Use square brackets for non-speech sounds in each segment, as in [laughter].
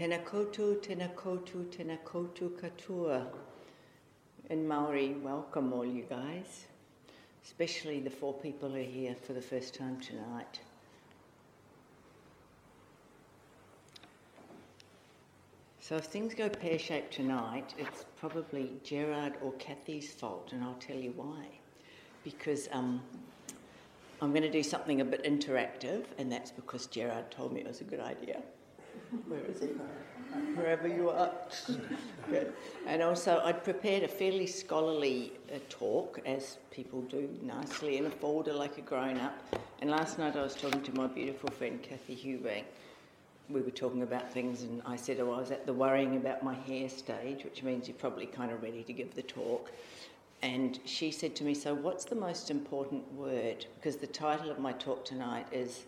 Koutou, tēnā koutou, tēnā. In Maori, welcome all you guys, especially the four people who are here for the first time tonight. So if things go pear-shaped tonight, it's probably Gerard or Kathy's fault, and I'll tell you why. Because um, I'm going to do something a bit interactive, and that's because Gerard told me it was a good idea. Where is he? Wherever you are. And also, I'd prepared a fairly scholarly uh, talk, as people do nicely in a folder like a grown up. And last night I was talking to my beautiful friend Kathy Hubank. We were talking about things, and I said, Oh, I was at the worrying about my hair stage, which means you're probably kind of ready to give the talk. And she said to me, So, what's the most important word? Because the title of my talk tonight is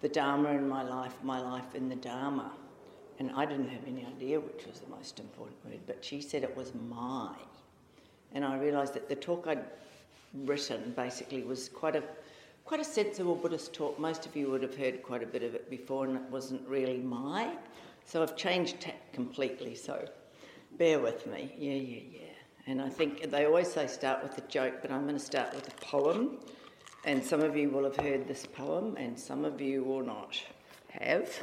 The Dharma in My Life, My Life in the Dharma. And I didn't have any idea which was the most important word, but she said it was my. And I realised that the talk I'd written basically was quite a quite a sensible Buddhist talk. Most of you would have heard quite a bit of it before, and it wasn't really my. So I've changed tack completely. So bear with me. Yeah, yeah, yeah. And I think they always say start with a joke, but I'm going to start with a poem. And some of you will have heard this poem, and some of you will not have.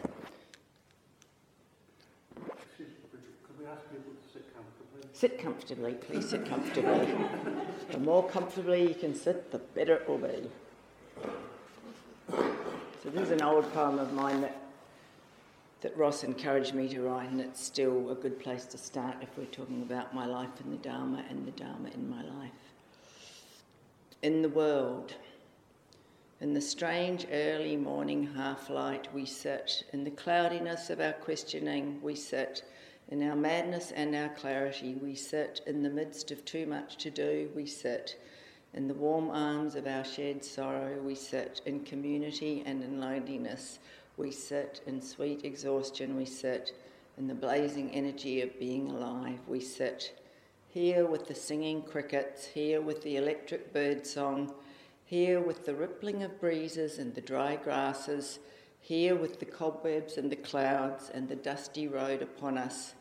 Sit comfortably, please sit comfortably. [laughs] the more comfortably you can sit, the better it will be. So this is an old poem of mine that that Ross encouraged me to write, and it's still a good place to start if we're talking about my life in the Dharma and the Dharma in my life. In the world, in the strange early morning half light, we sit. In the cloudiness of our questioning, we sit. In our madness and our clarity, we sit. In the midst of too much to do, we sit. In the warm arms of our shared sorrow, we sit. In community and in loneliness, we sit. In sweet exhaustion, we sit. In the blazing energy of being alive, we sit. Here with the singing crickets, here with the electric bird song, here with the rippling of breezes and the dry grasses, here with the cobwebs and the clouds and the dusty road upon us,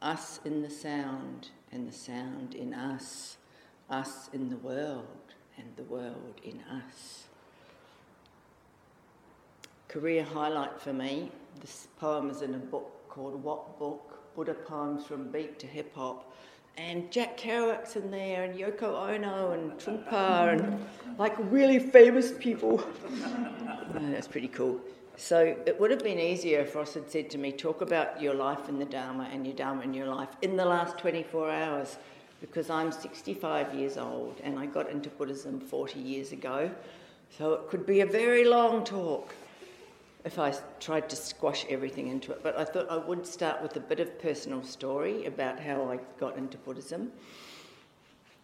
us in the sound and the sound in us, us in the world and the world in us. Career highlight for me this poem is in a book called What Book? Buddha Poems from Beat to Hip Hop. And Jack Kerouac's in there, and Yoko Ono, and Trungpa, and like really famous people. [laughs] Oh, that's pretty cool. So it would have been easier if Ross had said to me, talk about your life in the Dharma and your Dharma in your life in the last 24 hours, because I'm 65 years old and I got into Buddhism 40 years ago. So it could be a very long talk if I tried to squash everything into it. But I thought I would start with a bit of personal story about how I got into Buddhism.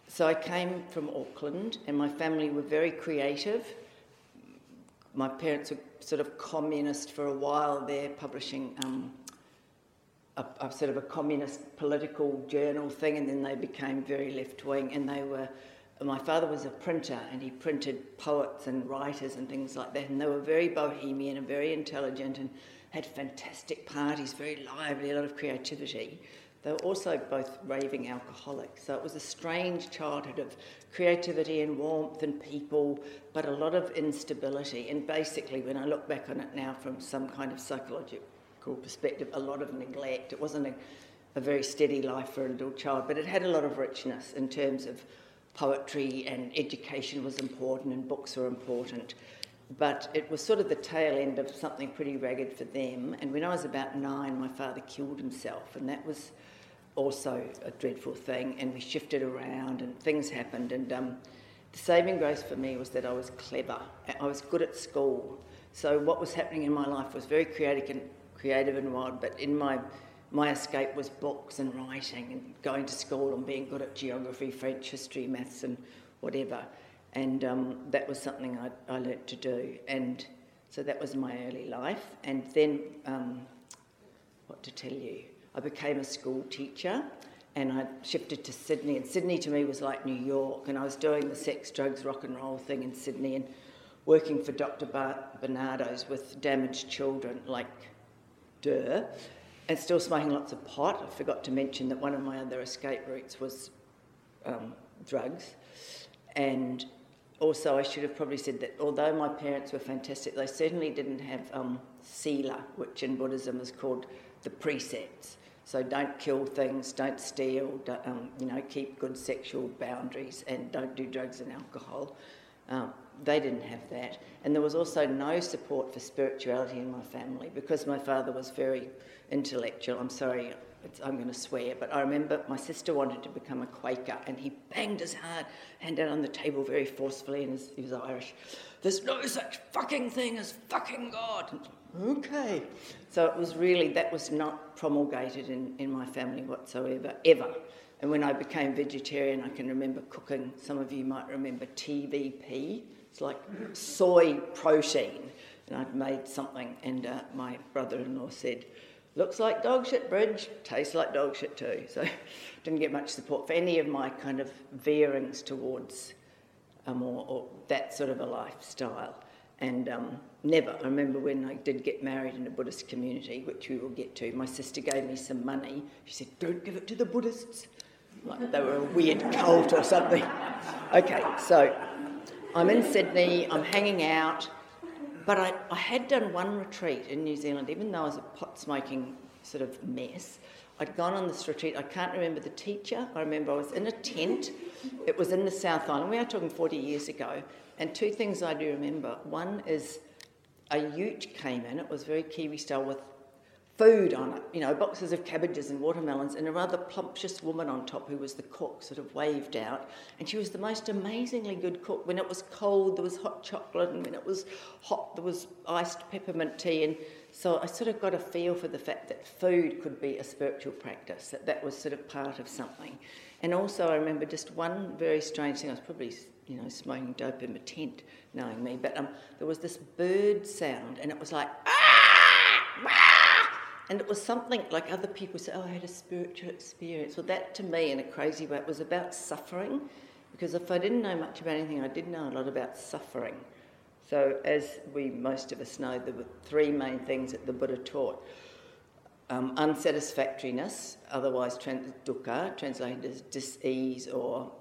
So I came from Auckland and my family were very creative my parents were sort of communist for a while there, publishing um, a, a, sort of a communist political journal thing, and then they became very left wing. And they were, my father was a printer, and he printed poets and writers and things like that. And they were very bohemian and very intelligent, and had fantastic parties, very lively, a lot of creativity. They were also both raving alcoholics. So it was a strange childhood of creativity and warmth and people, but a lot of instability. And basically, when I look back on it now from some kind of psychological perspective, a lot of neglect. It wasn't a, a very steady life for a little child, but it had a lot of richness in terms of poetry and education was important and books were important. But it was sort of the tail end of something pretty ragged for them. And when I was about nine, my father killed himself, and that was also a dreadful thing, and we shifted around and things happened. And um, the saving grace for me was that I was clever. I was good at school. So what was happening in my life was very creative and creative and wild. But in my my escape was books and writing and going to school and being good at geography, French, history, maths, and whatever. And um, that was something I, I learnt to do. And so that was my early life. And then, um, what to tell you? I became a school teacher and I shifted to Sydney. And Sydney to me was like New York. And I was doing the sex, drugs, rock and roll thing in Sydney and working for Dr. Bar- Barnardo's with damaged children, like duh. And still smoking lots of pot. I forgot to mention that one of my other escape routes was um, drugs. And also, I should have probably said that although my parents were fantastic, they certainly didn't have um, sila, which in Buddhism is called the precepts. So don't kill things, don't steal, don't, um, you know, keep good sexual boundaries, and don't do drugs and alcohol. Um, they didn't have that. And there was also no support for spirituality in my family because my father was very intellectual. I'm sorry, I'm going to swear, but I remember my sister wanted to become a Quaker and he banged his hard hand down on the table very forcefully and he was Irish. There's no such fucking thing as fucking God. Okay. So it was really, that was not promulgated in, in my family whatsoever, ever. And when I became vegetarian, I can remember cooking, some of you might remember TVP. It's like soy protein. And I'd made something, and uh, my brother in law said, Looks like dog shit, Bridge, tastes like dog shit too. So [laughs] didn't get much support for any of my kind of veerings towards a more, or that sort of a lifestyle. And um, never, I remember when I did get married in a Buddhist community, which we will get to, my sister gave me some money. She said, Don't give it to the Buddhists like they were a weird cult or something. [laughs] Okay, so I'm in Sydney, I'm hanging out, but I, I had done one retreat in New Zealand, even though I was a pot smoking sort of mess. I'd gone on this retreat. I can't remember the teacher. I remember I was in a tent. It was in the South Island. We are talking 40 years ago. And two things I do remember. One is a ute came in. It was very Kiwi style with food on it, you know, boxes of cabbages and watermelons, and a rather plumptious woman on top who was the cook sort of waved out. And she was the most amazingly good cook. When it was cold, there was hot chocolate, and when it was hot, there was iced peppermint tea. And so I sort of got a feel for the fact that food could be a spiritual practice, that that was sort of part of something. And also, I remember just one very strange thing. I was probably, you know, smoking dope in my tent, knowing me, but um, there was this bird sound, and it was like, ah! And it was something like other people say, oh, I had a spiritual experience. Well, that to me, in a crazy way, it was about suffering. Because if I didn't know much about anything, I did know a lot about suffering. So, as we most of us know, there were three main things that the Buddha taught um, unsatisfactoriness, otherwise trans- dukkha, translated as dis-ease or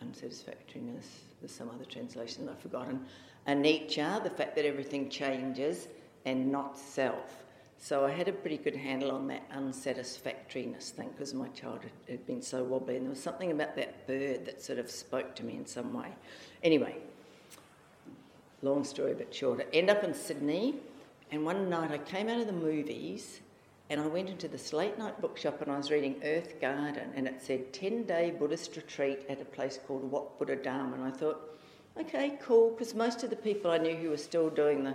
unsatisfactoriness. There's some other translation I've forgotten. Anicca, the fact that everything changes, and not self. So I had a pretty good handle on that unsatisfactoriness thing because my childhood had been so wobbly, and there was something about that bird that sort of spoke to me in some way. Anyway, long story but shorter. End up in Sydney, and one night I came out of the movies and I went into this late night bookshop and I was reading Earth Garden, and it said 10 day Buddhist retreat at a place called Wat Buddha Dharma. And I thought, okay, cool, because most of the people I knew who were still doing the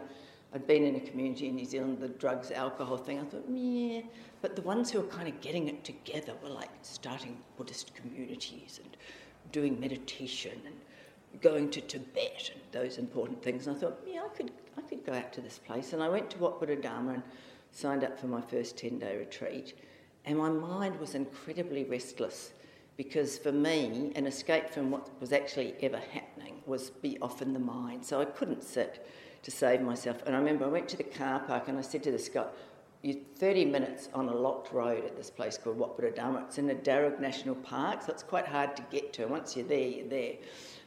I'd been in a community in New Zealand, the drugs, alcohol thing. I thought, yeah. But the ones who were kind of getting it together were like starting Buddhist communities and doing meditation and going to Tibet and those important things. And I thought, yeah, I could, I could go out to this place. And I went to Wat Buddha Dharma and signed up for my first 10 day retreat. And my mind was incredibly restless because for me, an escape from what was actually ever happening was be off in the mind. So I couldn't sit to save myself. And I remember I went to the car park and I said to this guy, you're 30 minutes on a locked road at this place called Buddha It's in the Darug National Park, so it's quite hard to get to. Once you're there, you're there.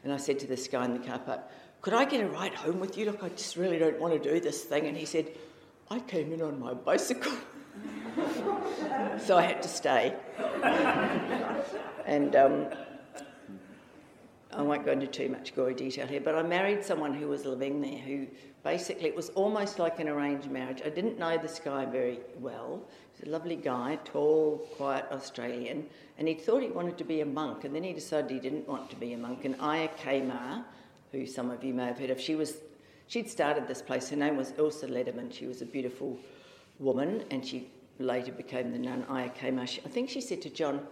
And I said to this guy in the car park, could I get a ride home with you? Look, I just really don't want to do this thing. And he said, I came in on my bicycle. [laughs] so I had to stay. and um, I won't go into too much gory detail here, but I married someone who was living there who basically, it was almost like an arranged marriage. I didn't know this guy very well. He's a lovely guy, tall, quiet Australian, and he thought he wanted to be a monk, and then he decided he didn't want to be a monk. And Ayya Khema, who some of you may have heard of, she was, she'd started this place. Her name was Ilse Ledermann. She was a beautiful woman, and she later became the nun Ayya Khema. I think she said to John,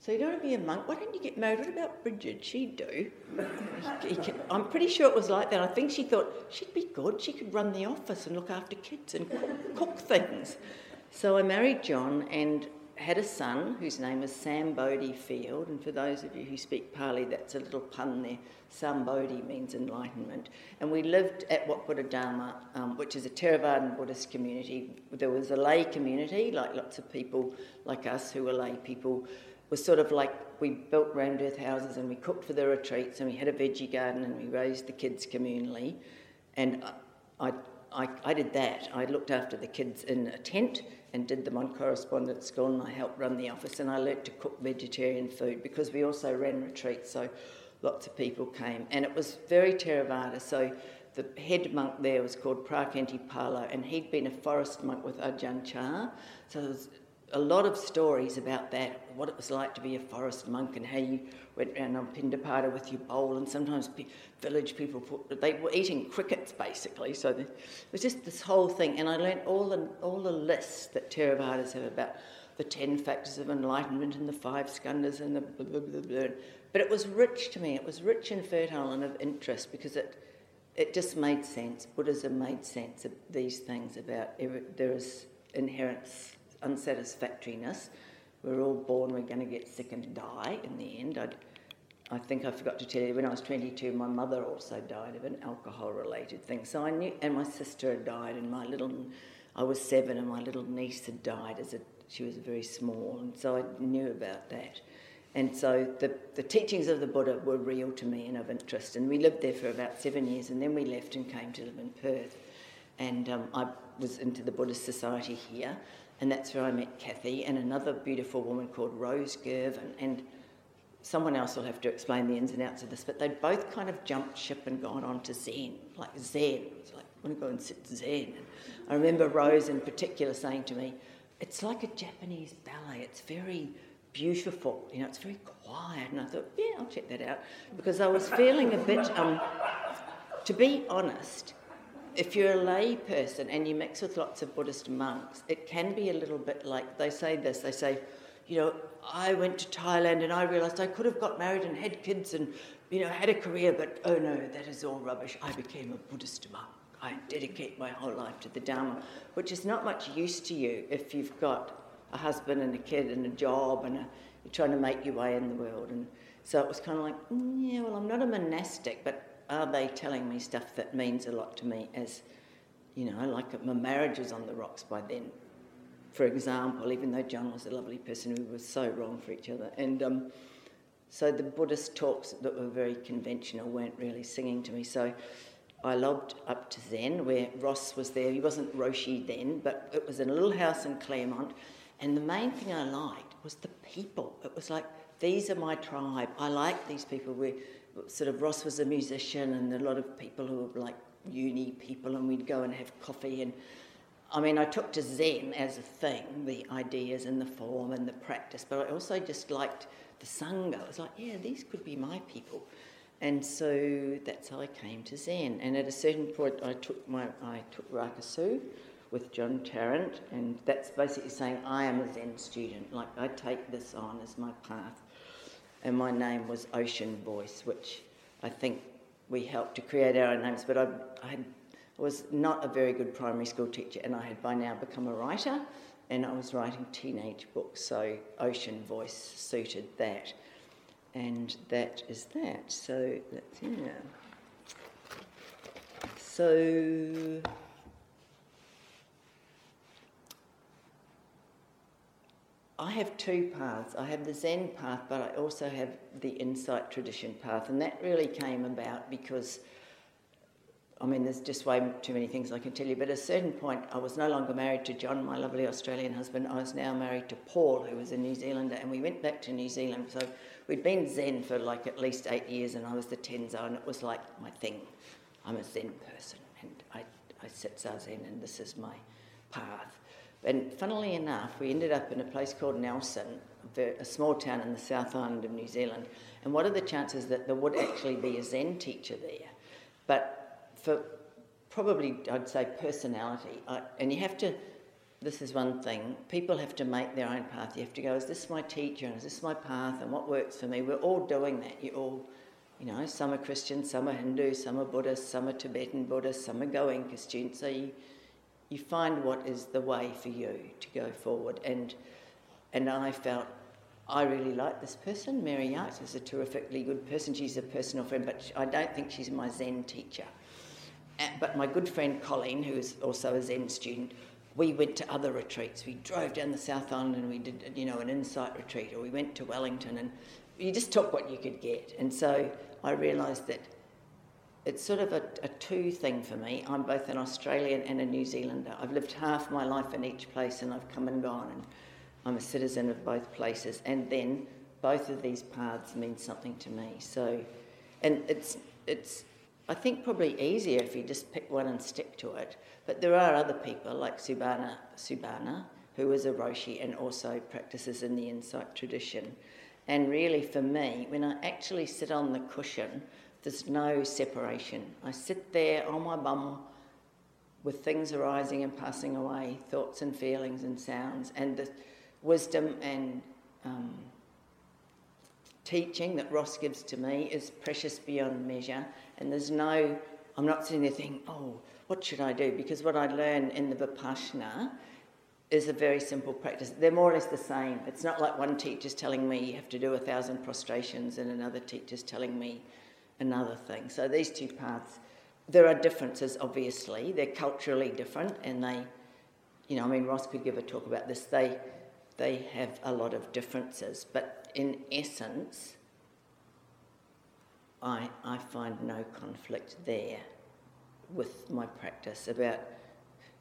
so you don't want to be a monk. Why don't you get married? What about Brigid? She'd do. [laughs] I'm pretty sure it was like that. I think she thought she'd be good. She could run the office and look after kids and cook, things. So I married John, and had a son whose name was Sambodhi Field, and for those of you who speak Pali, that's a little pun there. Sambodhi means enlightenment. And we lived at Wat Buddha Dharma, um, which is a Theravadan Buddhist community. There was a lay community, like lots of people like us who were lay people, was sort of like we built round earth houses and we cooked for the retreats and we had a veggie garden and we raised the kids communally. And I, I, I did that. I looked after the kids in a tent and did them on correspondence school and I helped run the office and I learnt to cook vegetarian food because we also ran retreats so lots of people came and it was very Theravada so the head monk there was called Phra Khantipalo and he'd been a forest monk with Ajahn Chah so a lot of stories about that, what it was like to be a forest monk and how you went around on Pindapata with your bowl and sometimes village people put, they were eating crickets basically. So the, it was just this whole thing and I learnt all the, all the lists that Theravadas have about the 10 factors of enlightenment and the five skandhas and the blah, blah, blah, blah. But it was rich to me, it was rich and fertile and of interest because it, it just made sense. Buddhism made sense of these things about there is inherent unsatisfactoriness. We're all born, we're going to get sick and die in the end. I'd, I think I forgot to tell you, when I was 22, my mother also died of an alcohol related thing. So I knew, and my sister had died, and my little, I was seven, and my little niece had died as a, she was very small, and so I knew about that. And so the, the teachings of the Buddha were real to me and of interest. And we lived there for about seven years, and then we left and came to live in Perth. And um, I was into the Buddhist Society here and that's where I met Kathy and another beautiful woman called Rose Gervin. And someone else will have to explain the ins and outs of this, but they'd both kind of jumped ship and gone on to Zen, like Zen. It's like, I want to go and sit Zen. And I remember Rose in particular saying to me, it's like a Japanese ballet. It's very beautiful, you know, it's very quiet. And I thought, yeah, I'll check that out. Because I was feeling a bit, um, to be honest, if you're a lay person and you mix with lots of Buddhist monks, it can be a little bit like they say this. They say, you know, I went to Thailand and I realised I could have got married and had kids and, you know, had a career, but oh no, that is all rubbish. I became a Buddhist monk. I dedicate my whole life to the Dharma, which is not much use to you if you've got a husband and a kid and a job and a, you're trying to make your way in the world. And so it was kind of like, mm, yeah, well, I'm not a monastic, but are they telling me stuff that means a lot to me as, you know, like my marriage was on the rocks by then, for example, even though John was a lovely person, we were so wrong for each other. And um, so the Buddhist talks that were very conventional weren't really singing to me. So I lobbed up to Zen, where Ross was there. He wasn't Roshi then, but it was in a little house in Claremont. And the main thing I liked was the people. It was like, these are my tribe. I like these people. We're sort of Ross was a musician, and a lot of people who were like uni people, and we'd go and have coffee. And I mean, I took to Zen as a thing, the ideas and the form and the practice, but I also just liked the Sangha. I was like, yeah, these could be my people. And so that's how I came to Zen. And at a certain point, I took my I took Rakusu with John Tarrant, and that's basically saying I am a Zen student. Like I take this on as my path and my name was Ocean Voice, which I think we helped to create our own names. But I, I was not a very good primary school teacher, and I had by now become a writer, and I was writing teenage books, so Ocean Voice suited that. And that is that. So that's yeah. So I have two paths. I have the Zen path, but I also have the insight tradition path. And that really came about because, I mean, there's just way too many things I can tell you. But at a certain point, I was no longer married to John, my lovely Australian husband. I was now married to Paul, who was a New Zealander. And we went back to New Zealand. So we'd been Zen for like at least eight years, and I was the Tenzo, and it was like my thing. I'm a Zen person, and I, I sit Zazen, and this is my path. And funnily enough, we ended up in a place called Nelson, a small town in the South Island of New Zealand. And what are the chances that there would actually be a Zen teacher there? But for probably, I'd say, personality, I, and you have to, this is one thing, people have to make their own path. You have to go, is this my teacher and is this my path and what works for me? We're all doing that. You all, you know, some are Christian, some are Hindu, some are Buddhist, some are Tibetan Buddhist, some are Goenka students. So you, you find what is the way for you to go forward. And And I felt I really like this person. Mary Yates is a terrifically good person. She's a personal friend, but I don't think she's my Zen teacher. Uh, but my good friend Colleen, who is also a Zen student, we went to other retreats. We drove down the South Island and we did, you know, an insight retreat, or we went to Wellington, and you just took what you could get. And so I realised that it's sort of a, a, two thing for me. I'm both an Australian and a New Zealander. I've lived half my life in each place, and I've come and gone, and I'm a citizen of both places. And then both of these paths mean something to me. So, and it's it's I think probably easier if you just pick one and stick to it. But there are other people like Subhana, Subhana who is a Roshi and also practices in the insight tradition. And really, for me, when I actually sit on the cushion, there's no separation. I sit there on my bum with things arising and passing away, thoughts and feelings and sounds, and the wisdom and um, teaching that Ross gives to me is precious beyond measure. And there's no, I'm not sitting there thinking, oh, what should I do? Because what I learn in the Vipassana is a very simple practice. They're more or less the same. It's not like one teacher's telling me you have to do a thousand prostrations and another teacher's telling me another thing. So these two paths, there are differences, obviously. They're culturally different and they, you know, I mean, Ross could give a talk about this. They, they have a lot of differences, but in essence, I, I find no conflict there with my practice about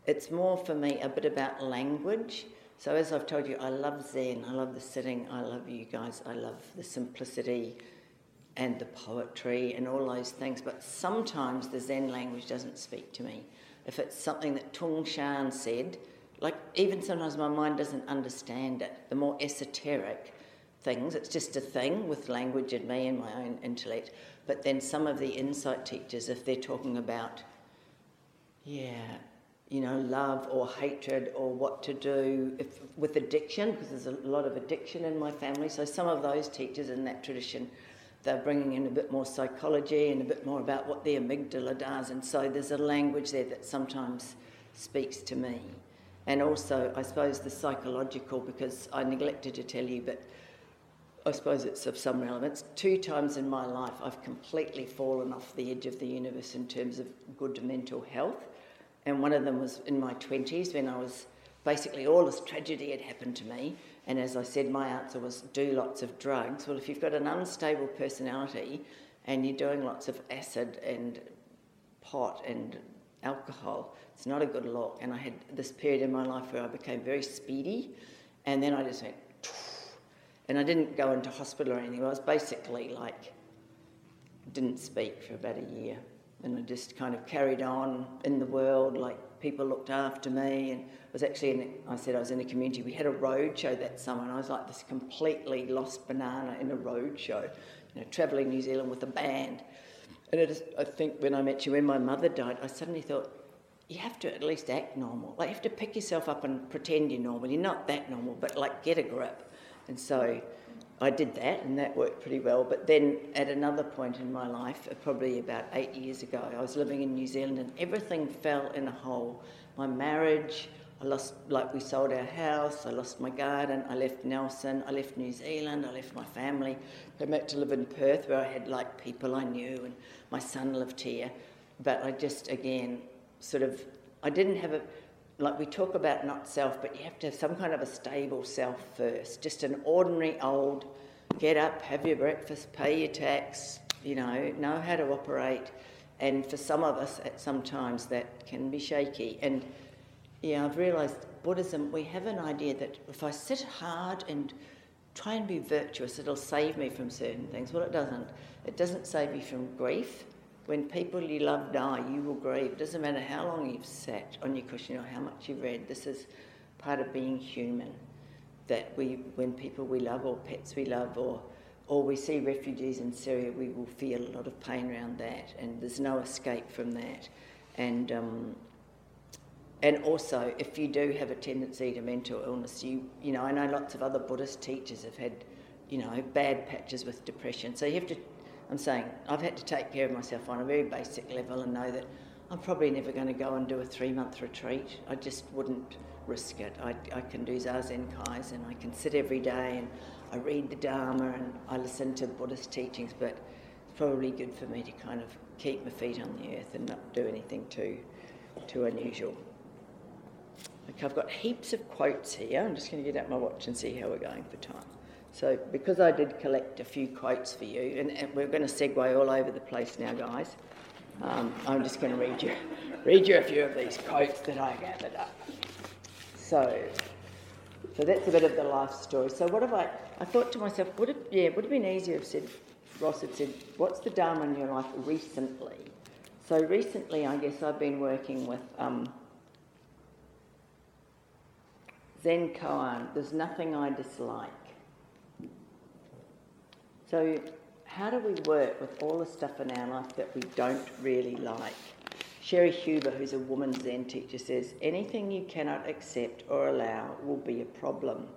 it's more for me a bit about language so as i've told you i love zen i love the sitting i love you guys i love the simplicity and the poetry and all those things but sometimes the zen language doesn't speak to me if it's something that tung shan said like even sometimes my mind doesn't understand it the more esoteric things. It's just a thing with language and me and my own intellect. But then some of the insight teachers, if they're talking about, yeah, you know, love or hatred or what to do if, with addiction, because there's a lot of addiction in my family. So some of those teachers in that tradition, they're bringing in a bit more psychology and a bit more about what the amygdala does. And so there's a language there that sometimes speaks to me. And also, I suppose, the psychological, because I neglected to tell you, but I suppose it's of some relevance. Two times in my life, I've completely fallen off the edge of the universe in terms of good mental health. And one of them was in my 20s when I was basically all this tragedy had happened to me. And as I said, my answer was do lots of drugs. Well, if you've got an unstable personality and you're doing lots of acid and pot and alcohol, it's not a good look. And I had this period in my life where I became very speedy. And then I just went, and I didn't go into hospital or anything. I was basically like, didn't speak for about a year. And I just kind of carried on in the world, like people looked after me. And I was actually in, I said I was in a community. We had a road show that summer, and I was like this completely lost banana in a road show, you know, travelling New Zealand with a band. And it is, I think when I met you, when my mother died, I suddenly thought, you have to at least act normal. Like, you have to pick yourself up and pretend you're normal. You're not that normal, but like, get a grip. And so I did that, and that worked pretty well. But then at another point in my life, uh, probably about eight years ago, I was living in New Zealand and everything fell in a hole. My marriage, I lost, like, we sold our house, I lost my garden, I left Nelson, I left New Zealand, I left my family, came back to live in Perth where I had, like, people I knew, and my son lived here. But I just, again, sort of, I didn't have a, like we talk about not self, but you have to have some kind of a stable self first. Just an ordinary old get up, have your breakfast, pay your tax, you know, know how to operate. And for some of us, at sometimes that can be shaky. And yeah, I've realised Buddhism, we have an idea that if I sit hard and try and be virtuous, it'll save me from certain things. Well, it doesn't. It doesn't save you from grief. When people you love die, you will grieve. It doesn't matter how long you've sat on your cushion or how much you've read. This is part of being human. That we, when people we love or pets we love or or we see refugees in Syria, we will feel a lot of pain around that, and there's no escape from that. And um, and also, if you do have a tendency to mental illness, you you know, I know lots of other Buddhist teachers have had, you know, bad patches with depression. So you have to I'm saying I've had to take care of myself on a very basic level and know that I'm probably never going to go and do a three month retreat. I just wouldn't risk it. I, I can do Zazen Kais and I can sit every day and I read the Dharma and I listen to Buddhist teachings, but it's probably good for me to kind of keep my feet on the earth and not do anything too, too unusual. Okay, I've got heaps of quotes here. I'm just going to get out my watch and see how we're going for time. So, because I did collect a few quotes for you, and, and we're going to segue all over the place now, guys. Um, I'm just going to read you, read you a few of these quotes that I gathered up. So, so that's a bit of the life story. So what have I? I thought to myself, would it? Yeah, would have been easier if said Ross had said, "What's the Dharma in your life recently?" So recently, I guess I've been working with um, Zen koan. There's nothing I dislike. So, how do we work with all the stuff in our life that we don't really like? Cheri Huber, who's a woman Zen teacher, says anything you cannot accept or allow will be a problem.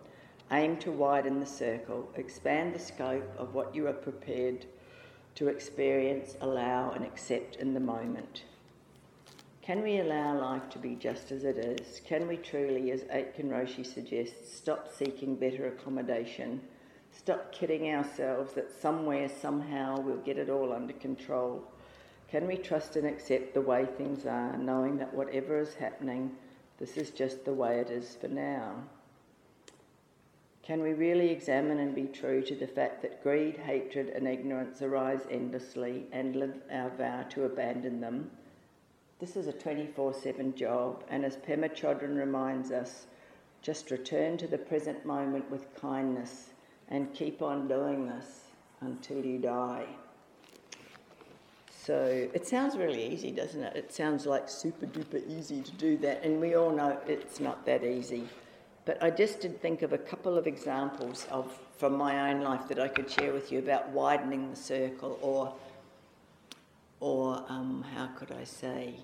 Aim to widen the circle, expand the scope of what you are prepared to experience, allow, and accept in the moment. Can we allow life to be just as it is? Can we truly, as Aitken Roshi suggests, stop seeking better accommodation? Stop kidding ourselves that somewhere, somehow, we'll get it all under control can we trust and accept the way things are, knowing that whatever is happening, this is just the way it is for now? Can we really examine and be true to the fact that greed, hatred, and ignorance arise endlessly and live our vow to abandon them? This is a 24 7 job, and as Pema Chodron reminds us, just return to the present moment with kindness and keep on doing this until you die. So it sounds really easy, doesn't it? It sounds like super duper easy to do that, and we all know it's not that easy. But I just did think of a couple of examples of from my own life that I could share with you about widening the circle, or, or um, how could I say,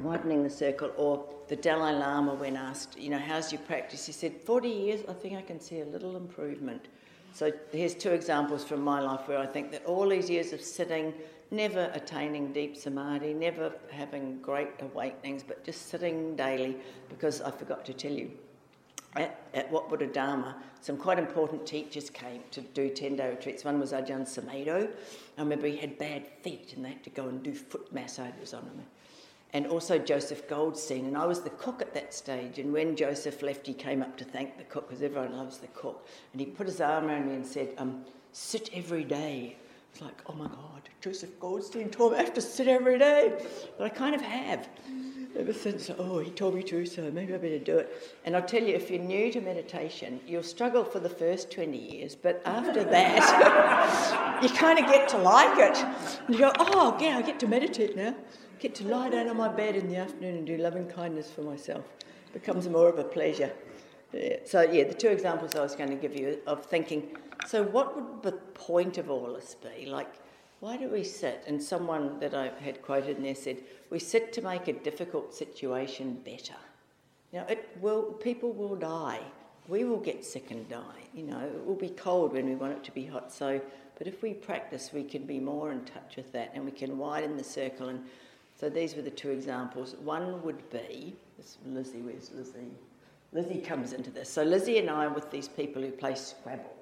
widening the circle, or the Dalai Lama, when asked, you know, how's your practice, he said, 40 years, I think I can see a little improvement. So here's two examples from my life where I think that all these years of sitting, never attaining deep samadhi, never having great awakenings, but just sitting daily, because I forgot to tell you, at, at Wat Buddha Dharma, some quite important teachers came to do 10 day retreats. One was Ajahn Sumedho. I remember he had bad feet and they had to go and do foot massages on him and also Joseph Goldstein. And I was the cook at that stage. And when Joseph left, he came up to thank the cook, because everyone loves the cook. And he put his arm around me and said, um, Sit every day. It's like, oh my God, Joseph Goldstein told me I have to sit every day. But I kind of have. Ever since, oh, he told me to, so maybe I better do it. And I'll tell you, if you're new to meditation, you'll struggle for the first 20 years, but after that, [laughs] you kind of get to like it. And you go, oh, yeah, I get to meditate now get to lie down on my bed in the afternoon and do loving kindness for myself. It becomes more of a pleasure. Yeah. So, yeah, the two examples I was going to give you of thinking, so what would the point of all this be? Like, why do we sit? And someone that I had quoted in there said, we sit to make a difficult situation better. You know, it will, people will die. We will get sick and die. You know, it will be cold when we want it to be hot. So, but if we practice, we can be more in touch with that and we can widen the circle and so these were the two examples. One would be Lizzie, where's Lizzie? Lizzie comes into this. So Lizzie and I are with these people who play Scrabble.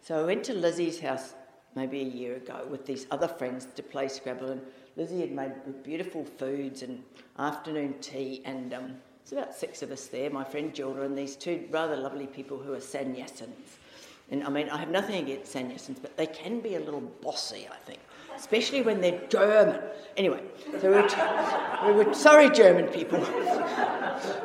So I went to Lizzie's house maybe a year ago with these other friends to play Scrabble, and Lizzie had made beautiful foods and afternoon tea, and um, there's about six of us there. My friend Gilda and these two rather lovely people who are sannyasins. And I mean, I have nothing against sannyasins, but they can be a little bossy, I think especially when they're German. Anyway, so we were, t- we were sorry, German people.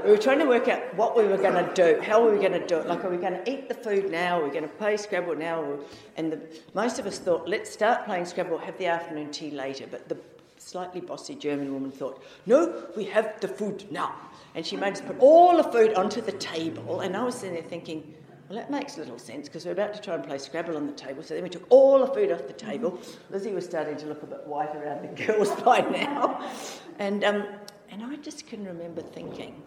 we were trying to work out what we were going to do, how we were going to do it. Like, are we going to eat the food now? Are we going to play Scrabble now? And the, most of us thought, let's start playing Scrabble, have the afternoon tea later. But the slightly bossy German woman thought, no, we have the food now. And she made us put all the food onto the table. And I was sitting there thinking, well, that makes a little sense because we're about to try and play Scrabble on the table. So then we took all the food off the table. Lizzie was starting to look a bit white around the [laughs] gills by now. And, um, and I just can remember thinking,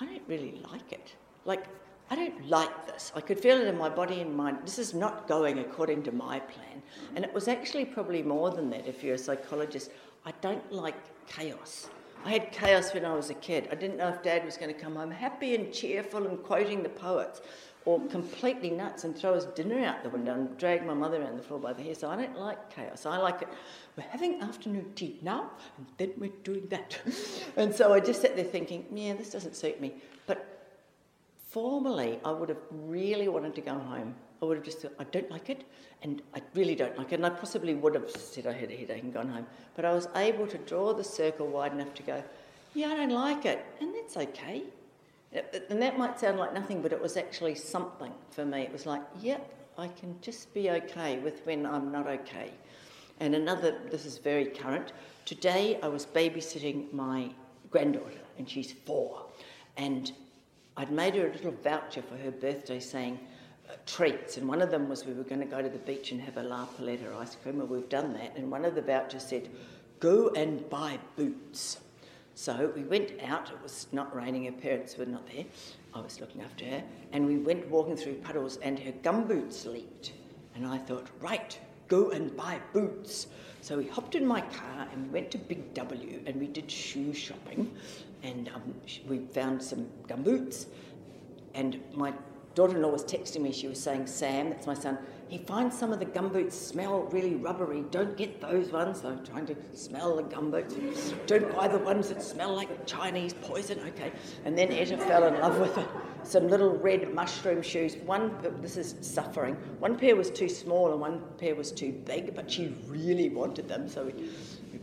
I don't really like it. Like, I don't like this. I could feel it in my body and mind. This is not going according to my plan. And it was actually probably more than that if you're a psychologist. I don't like chaos. I had chaos when I was a kid. I didn't know if dad was going to come home happy and cheerful and quoting the poets or completely nuts and throw his dinner out the window and drag my mother around the floor by the hair. So I don't like chaos. I like it. We're having afternoon tea now, and then we're doing that. [laughs] and so I just sat there thinking, yeah, this doesn't suit me. But formally, I would have really wanted to go home. I would have just thought, I don't like it, and I really don't like it. And I possibly would have said I had a headache and gone home. But I was able to draw the circle wide enough to go, yeah, I don't like it, and that's okay. And that might sound like nothing, but it was actually something for me. It was like, yep, I can just be okay with when I'm not okay. And another, this is very current. Today I was babysitting my granddaughter, and she's four. And I'd made her a little voucher for her birthday saying uh, treats. And one of them was we were going to go to the beach and have a La Paletta ice cream, and we've done that. And one of the vouchers said, go and buy boots. So we went out, it was not raining, her parents were not there, I was looking after her, and we went walking through puddles and her gumboots leaked. And I thought, right, go and buy boots. So we hopped in my car and we went to Big W and we did shoe shopping and um, we found some gumboots. And my daughter in law was texting me, she was saying, Sam, that's my son, he finds some of the gumboots smell really rubbery. Don't get those ones. I'm trying to smell the gumboots. Don't buy the ones that smell like Chinese poison. Okay. And then Etta fell in love with some little red mushroom shoes. One, this is suffering. One pair was too small and one pair was too big, but she really wanted them. So we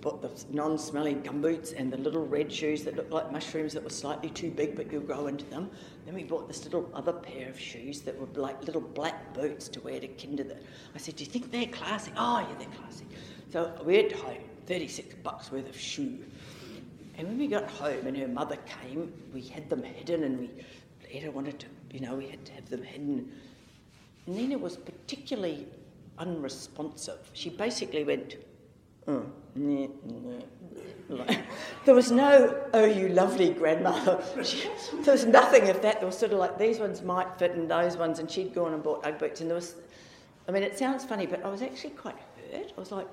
bought the non-smelly gumboots and the little red shoes that looked like mushrooms that were slightly too big, but you'll grow into them. Then we bought this little other pair of shoes that were like little black boots to wear to kinder. That I said, "Do you think they're classy? Oh, yeah, they're classy. So we went home, thirty-six bucks worth of shoe. And when we got home and her mother came, we had them hidden, and we Etta wanted to, you know, we had to have them hidden. Nina was particularly unresponsive. She basically went, oh, there was no, oh, you lovely grandmother. there was nothing of that. There was sort of like these ones might fit and those ones, and she'd gone and bought Ugg boots. And there was, I mean, it sounds funny, but I was actually quite hurt. I was like,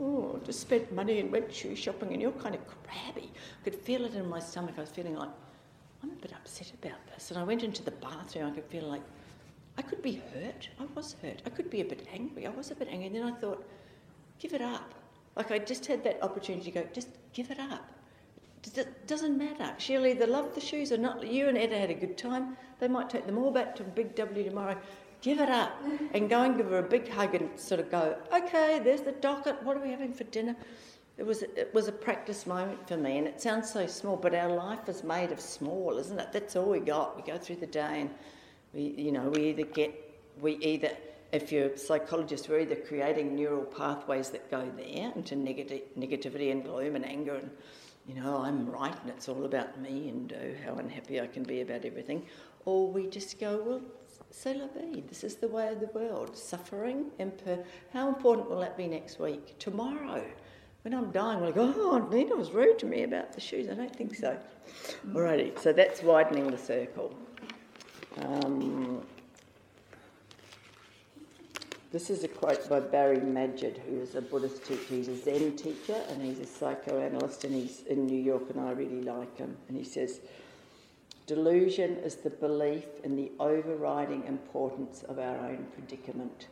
oh, just spent money and went shoe shopping, and you're kind of crabby. I could feel it in my stomach. I was feeling like, I'm a bit upset about this. And I went into the bathroom, I could feel like, I could be hurt. I was hurt. I could be a bit angry. I was a bit angry. And then I thought, give it up. Like I just had that opportunity to go, just give it up. It doesn't matter. She'll either love the shoes or not. You and Etta had a good time. They might take them all back to Big W tomorrow. Give it up and go and give her a big hug and sort of go, okay, there's the docket. What are we having for dinner? It was, it was a practice moment for me, and it sounds so small, but our life is made of small, isn't it? That's all we got. We go through the day, and we, you know, we either get, we either if you're a psychologist, we're either creating neural pathways that go there into negati- negativity and gloom and anger and, you know, I'm right and it's all about me and oh, how unhappy I can be about everything, or we just go, well, c'est la vie, this is the way of the world. Suffering, imper- how important will that be next week? Tomorrow? When I'm dying, we'll go, oh, Nina was rude to me about the shoes. I don't think so. Alrighty, so that's widening the circle. Um, this is a quote by Barry Magid, who is a Buddhist teacher. He's a Zen teacher and he's a psychoanalyst, and he's in New York, and I really like him. And he says, Delusion is the belief in the overriding importance of our own predicament.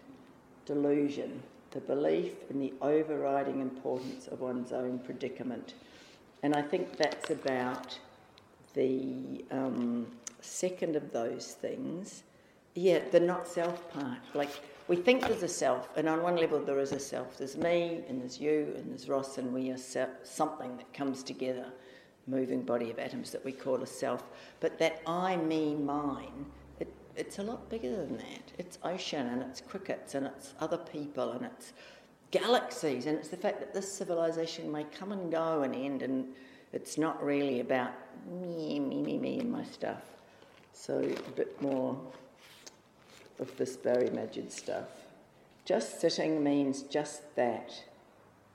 Delusion, the belief in the overriding importance of one's own predicament. And I think that's about the um, second of those things. Yeah, the not self part. Like, we think there's a self, and on one level there is a self. There's me, and there's you, and there's Ross, and we are something that comes together, moving body of atoms that we call a self. But that I, me, mine, it, it's a lot bigger than that. It's ocean, and it's crickets, and it's other people, and it's galaxies, and it's the fact that this civilization may come and go and end, and it's not really about me, me, me, me, and my stuff. So a bit more of this Barry Magid stuff. Just sitting means just that.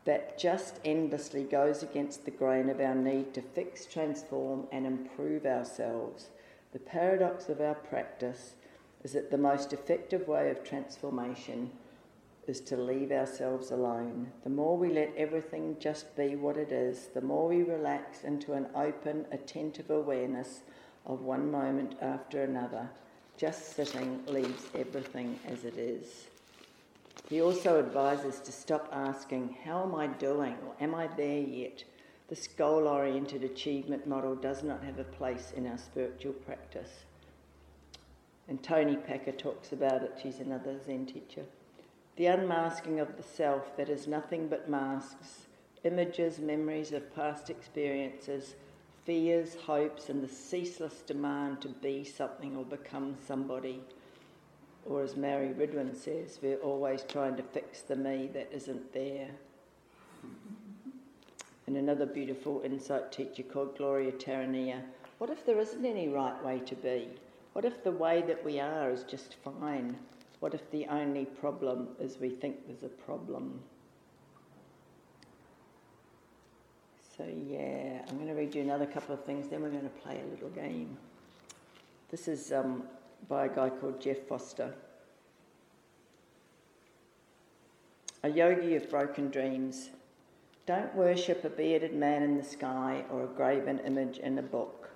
That just endlessly goes against the grain of our need to fix, transform, and improve ourselves. The paradox of our practice is that the most effective way of transformation is to leave ourselves alone. The more we let everything just be what it is, the more we relax into an open, attentive awareness of one moment after another. Just sitting leaves everything as it is. He also advises to stop asking, How am I doing? or Am I there yet? This goal oriented achievement model does not have a place in our spiritual practice. And Toni Packer talks about it, she's another Zen teacher. The unmasking of the self that is nothing but masks, images, memories of past experiences, fears, hopes, and the ceaseless demand to be something or become somebody. Or as Mary Ridwin says, we're always trying to fix the me that isn't there. And another beautiful insight teacher called Gloria Taraniya what if there isn't any right way to be? What if the way that we are is just fine? What if the only problem is we think there's a problem? So, yeah, I'm going to read you another couple of things, then we're going to play a little game. This is um, by a guy called Jeff Foster. A yogi of broken dreams. Don't worship a bearded man in the sky or a graven image in a book.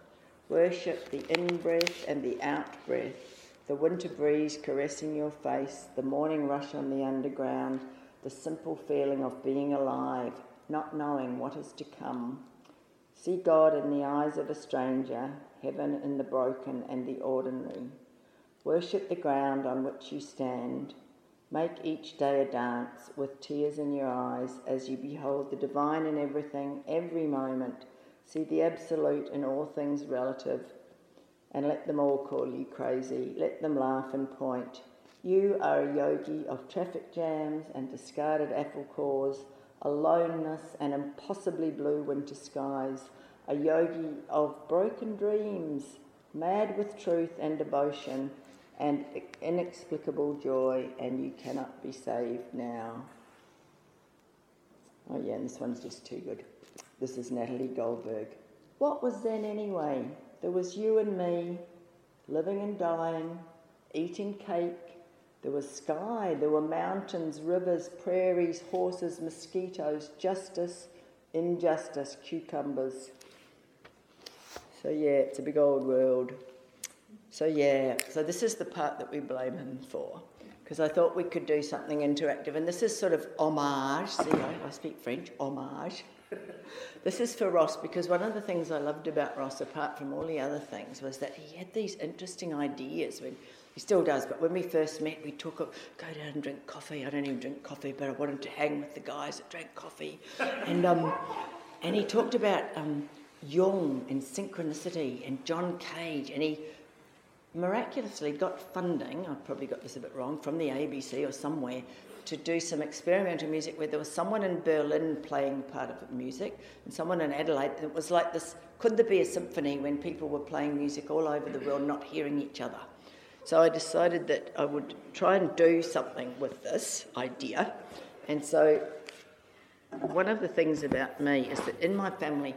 Worship the in breath and the out breath, the winter breeze caressing your face, the morning rush on the underground, the simple feeling of being alive, not knowing what is to come. See God in the eyes of a stranger, heaven in the broken and the ordinary. Worship the ground on which you stand. Make each day a dance with tears in your eyes as you behold the divine in everything, every moment See the absolute in all things relative, and let them all call you crazy. Let them laugh and point. You are a yogi of traffic jams and discarded apple cores, aloneness and impossibly blue winter skies, a yogi of broken dreams, mad with truth and devotion and inexplicable joy, and you cannot be saved now. Oh, yeah, and this one's just too good. This is Natalie Goldberg. What was then anyway? There was you and me, living and dying, eating cake. There was sky, there were mountains, rivers, prairies, horses, mosquitoes, justice, injustice, cucumbers. So, yeah, it's a big old world. So, yeah, so this is the part that we blame him for because I thought we could do something interactive. And this is sort of homage. See, I, I speak French, homage. [laughs] this is for Ross because one of the things I loved about Ross, apart from all the other things, was that he had these interesting ideas. When he still does, but when we first met, we talk of go down and drink coffee. I don't even drink coffee, but I wanted to hang with the guys that drank coffee, and um, and he talked about um, Jung and synchronicity and John Cage, and he miraculously got funding. I probably got this a bit wrong from the ABC or somewhere to do some experimental music where there was someone in Berlin playing part of the music and someone in Adelaide. It was like this could there be a symphony when people were playing music all over the world not hearing each other? So I decided that I would try and do something with this idea. And so one of the things about me is that in my family,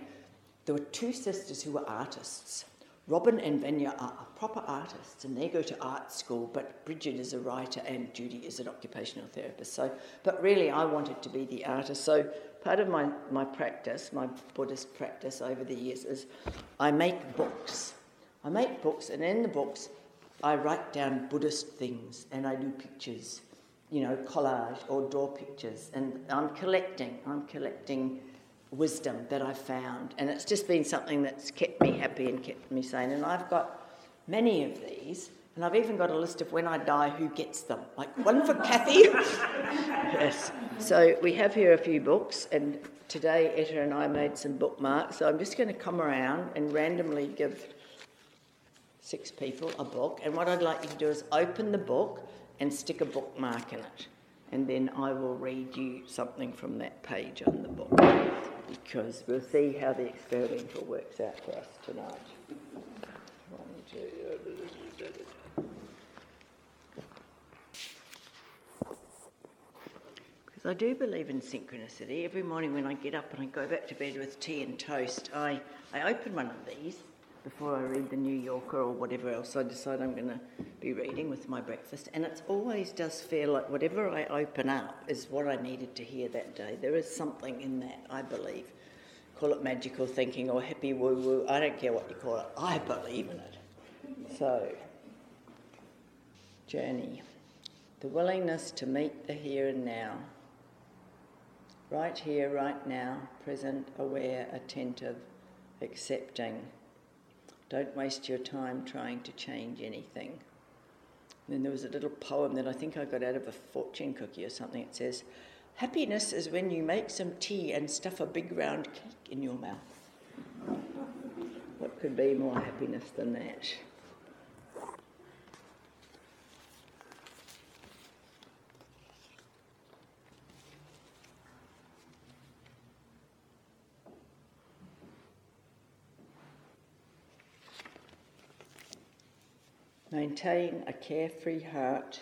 there were two sisters who were artists. Robin and Vanya are proper artists and they go to art school, but Brigid is a writer and Judy is an occupational therapist. So, but really, I wanted to be the artist. So, part of my, my practice, my Buddhist practice over the years, is I make books. I make books, and in the books, I write down Buddhist things and I do pictures, you know, collage or draw pictures. And I'm collecting, I'm collecting wisdom that I've found. And it's just been something that's kept me happy and kept me sane. And I've got many of these, and I've even got a list of when I die who gets them. Like one for Kathy. [laughs] yes. So we have here a few books, and today Etta and I made some bookmarks. So I'm just going to come around and randomly give six people a book. And what I'd like you to do is open the book and stick a bookmark in it. And then I will read you something from that page on the book because we'll see how the experimental works out for us tonight. Because I do believe in synchronicity. Every morning when I get up and I go back to bed with tea and toast, I, I open one of these before I read the New Yorker or whatever else I decide I'm going to be reading with my breakfast. And it always does feel like whatever I open up is what I needed to hear that day. There is something in that, I believe. Call it magical thinking or happy woo woo, I don't care what you call it, I believe in it. So, journey. The willingness to meet the here and now. Right here, right now, present, aware, attentive, accepting. Don't waste your time trying to change anything. And then there was a little poem that I think I got out of a fortune cookie or something. It says, Happiness is when you make some tea and stuff a big round cake in your mouth. What could be more happiness than that? Maintain a carefree heart.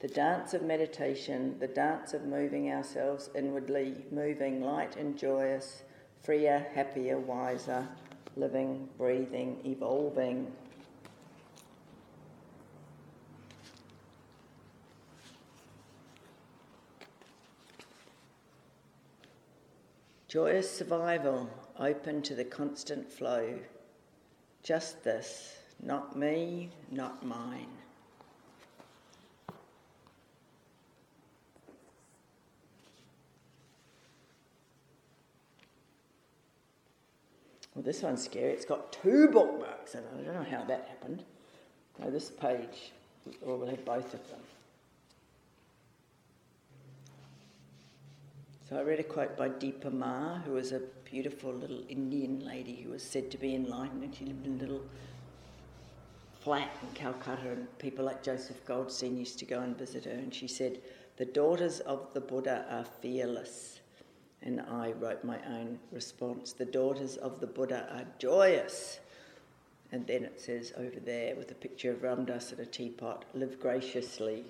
The dance of meditation, the dance of moving ourselves inwardly, moving light and joyous, freer, happier, wiser, living, breathing, evolving. Joyous survival, open to the constant flow. Just this not me, not mine. Well, this one's scary. It's got two bookmarks it. I don't know how that happened. No, this page, or we'll have both of them. So I read a quote by Dipa Ma, who was a beautiful little Indian lady who was said to be enlightened, and she lived in a little flat in Calcutta, and people like Joseph Goldstein used to go and visit her. And she said, The daughters of the Buddha are fearless. And I wrote my own response The daughters of the Buddha are joyous. And then it says over there with a picture of Ram Dass at a teapot live graciously.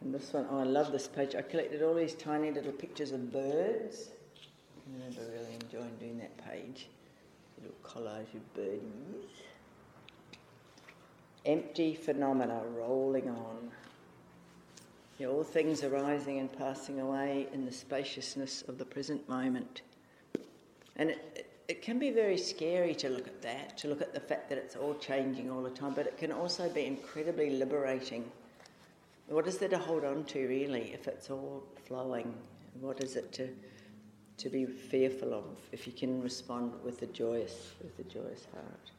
And this one, oh, I love this page. I collected all these tiny little pictures of birds. I remember really enjoying doing that page little collage of birdies. Empty phenomena rolling on. You know, all things arising and passing away in the spaciousness of the present moment. And it, it, it can be very scary to look at that, to look at the fact that it's all changing all the time, but it can also be incredibly liberating. What is there to hold on to, really, if it's all flowing? What is it to to be fearful of if you can respond with a joyous, with a joyous heart.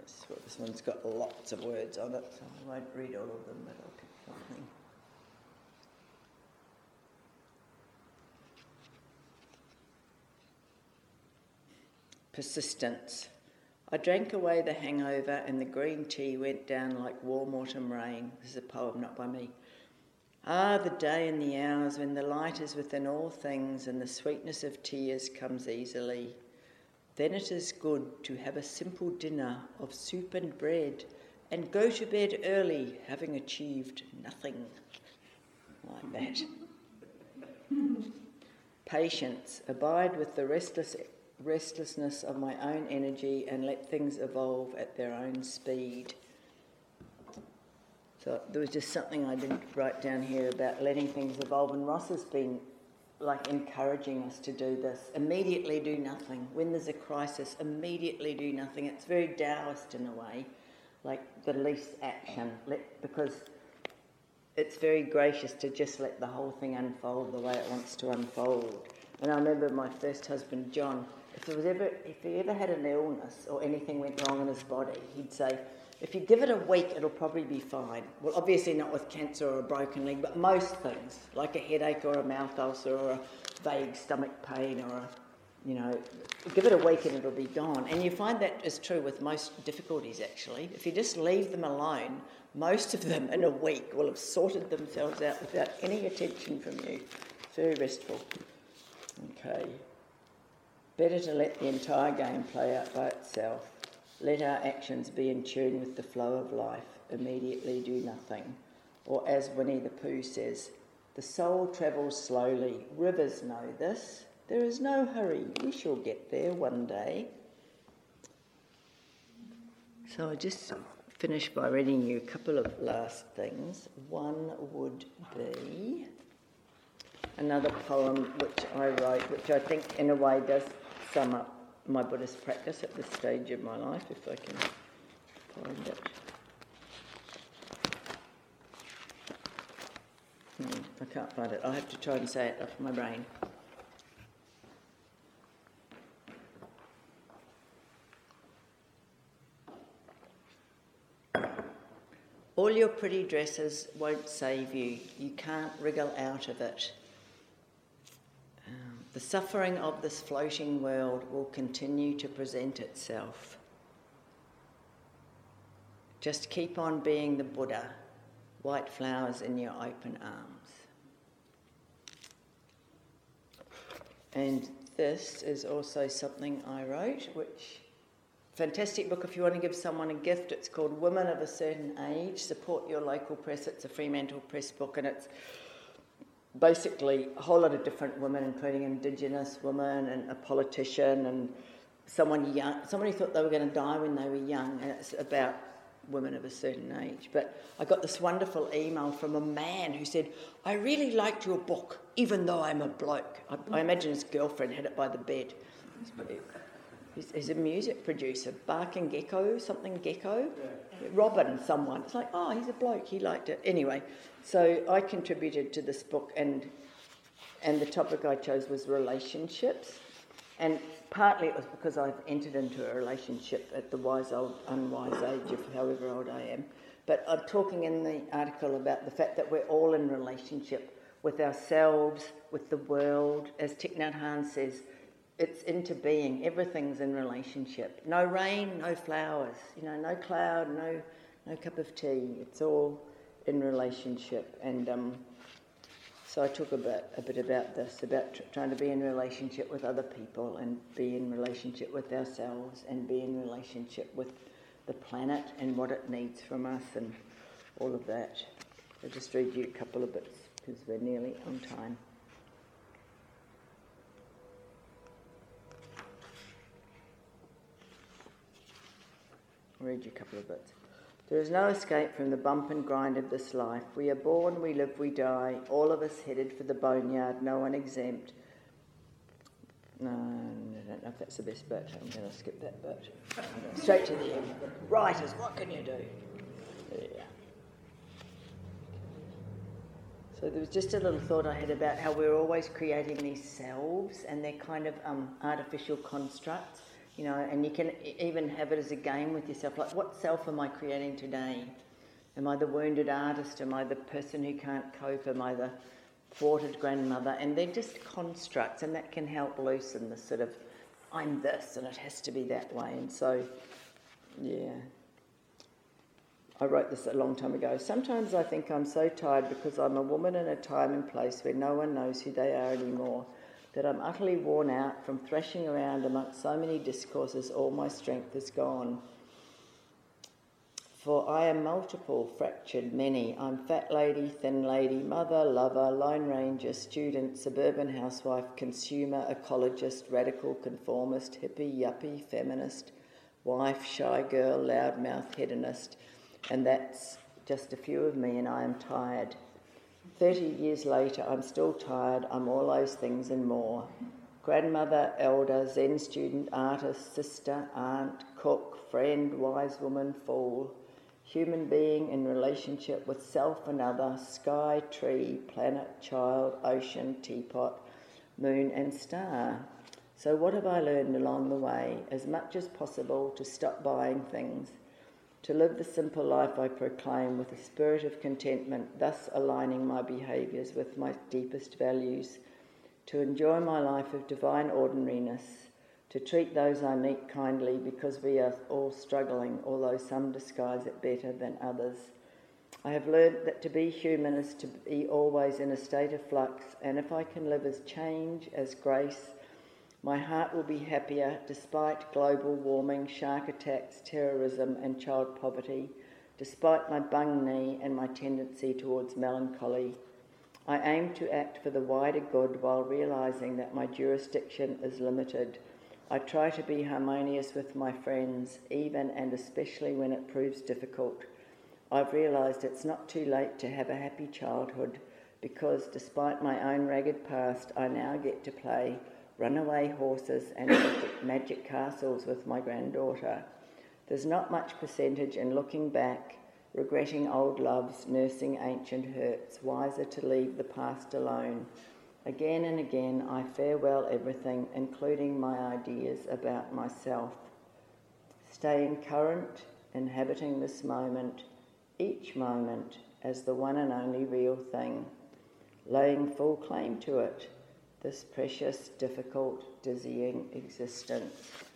This, this one's got lots of words on it, so I won't read all of them, but I'll pick something. Persistence. I drank away the hangover, and the green tea went down like warm autumn rain. This is a poem, not by me. Ah, the day and the hours when the light is within all things and the sweetness of tears comes easily. Then it is good to have a simple dinner of soup and bread and go to bed early, having achieved nothing. Like that. Patience. Abide with the restless, restlessness of my own energy and let things evolve at their own speed. So there was just something I didn't write down here about letting things evolve, and Ross has been like encouraging us to do this. Immediately do nothing. When there's a crisis, immediately do nothing. It's very Taoist in a way, like the least action, let, because it's very gracious to just let the whole thing unfold the way it wants to unfold. And I remember my first husband, John, if there was ever, if he ever had an illness or anything went wrong in his body, he'd say, if you give it a week, it'll probably be fine. Well, obviously not with cancer or a broken leg, but most things, like a headache or a mouth ulcer or a vague stomach pain or a, you know, give it a week and it'll be gone. And you find that is true with most difficulties, actually. If you just leave them alone, most of them in a week will have sorted themselves out without any attention from you. Very restful. Okay. Better to let the entire game play out by itself let our actions be in tune with the flow of life, immediately do nothing. Or as Winnie the Pooh says, The soul travels slowly. Rivers know this. There is no hurry. We shall get there one day. So I just finish by reading you a couple of last things. One would be another poem which I wrote, which I think in a way does sum up my Buddhist practice at this stage of my life, if I can find it. Hmm, I can't find it. I have to try and say it off my brain. All your pretty dresses won't save you. You can't wriggle out of it. The suffering of this floating world will continue to present itself. Just keep on being the Buddha, white flowers in your open arms. And this is also something I wrote, which fantastic book if you want to give someone a gift. It's called Women of a Certain Age. Support your local press. It's a Fremantle Press book, and it's basically a whole lot of different women, including Indigenous women and a politician and someone young, someone who thought they were going to die when they were young, and it's about women of a certain age. But I got this wonderful email from a man who said, I really liked your book, even though I'm a bloke. I, I imagine his girlfriend had it by the bed. He's, he's, a music producer, Barking Gecko, something Gecko. Yeah. Robin, someone. It's like, oh, he's a bloke, he liked it. Anyway, so I contributed to this book, and, and the topic I chose was relationships. And partly it was because I've entered into a relationship at the wise old, unwise age of however old I am. But I'm talking in the article about the fact that we're all in relationship with ourselves, with the world. As Thich Nhat Hanh says, it's interbeing. Everything's in relationship. No rain, no flowers. You know, no cloud, no no cup of tea. It's all in relationship. And um, so I talk a bit a bit about this, about tr- trying to be in relationship with other people and be in relationship with ourselves and be in relationship with the planet and what it needs from us and all of that. I'll just read you a couple of bits because we're nearly on time. Read you a couple of bits. There is no escape from the bump and grind of this life. We are born, we live, we die, all of us headed for the boneyard, no one exempt. No, I don't know if that's the best bit. I'm going to skip that bit. Straight to the end. Writers, what can you do? Yeah. So there was just a little thought I had about how we're always creating these selves and they're kind of um, artificial constructs you know, and you can even have it as a game with yourself. Like, what self am I creating today? Am I the wounded artist? Am I the person who can't cope? Am I the thwarted grandmother? And they're just constructs, and that can help loosen the sort of, I'm this, and it has to be that way. And so, yeah. I wrote this a long time ago. Sometimes I think I'm so tired because I'm a woman in a time and place where no one knows who they are anymore that I'm utterly worn out from thrashing around amongst so many discourses, all my strength is gone. For I am multiple, fractured, many. I'm fat lady, thin lady, mother, lover, lone ranger, student, suburban housewife, consumer, ecologist, radical, conformist, hippie, yuppie, feminist, wife, shy girl, loudmouth, hedonist. And that's just a few of me, and I am tired. 30 years later, I'm still tired. I'm all those things and more. Grandmother, elder, Zen student, artist, sister, aunt, cook, friend, wise woman, fool. Human being in relationship with self and other, sky, tree, planet, child, ocean, teapot, moon, and star. So, what have I learned along the way? As much as possible to stop buying things to live the simple life I proclaim with a spirit of contentment, thus aligning my behaviours with my deepest values, to enjoy my life of divine ordinariness, to treat those I meet kindly because we are all struggling, although some disguise it better than others. I have learned that to be human is to be always in a state of flux, and if I can live as change, as grace, my heart will be happier despite global warming, shark attacks, terrorism, and child poverty, despite my bung knee and my tendency towards melancholy. I aim to act for the wider good while realising that my jurisdiction is limited. I try to be harmonious with my friends, even and especially when it proves difficult. I've realised it's not too late to have a happy childhood because despite my own ragged past, I now get to play runaway horses and [coughs] magic, castles with my granddaughter. There's not much percentage in looking back, regretting old loves, nursing ancient hurts, wiser to leave the past alone. Again and again, I farewell everything, including my ideas about myself. Staying current, inhabiting this moment, each moment as the one and only real thing, laying full claim to it, this precious, difficult, dizzying existence.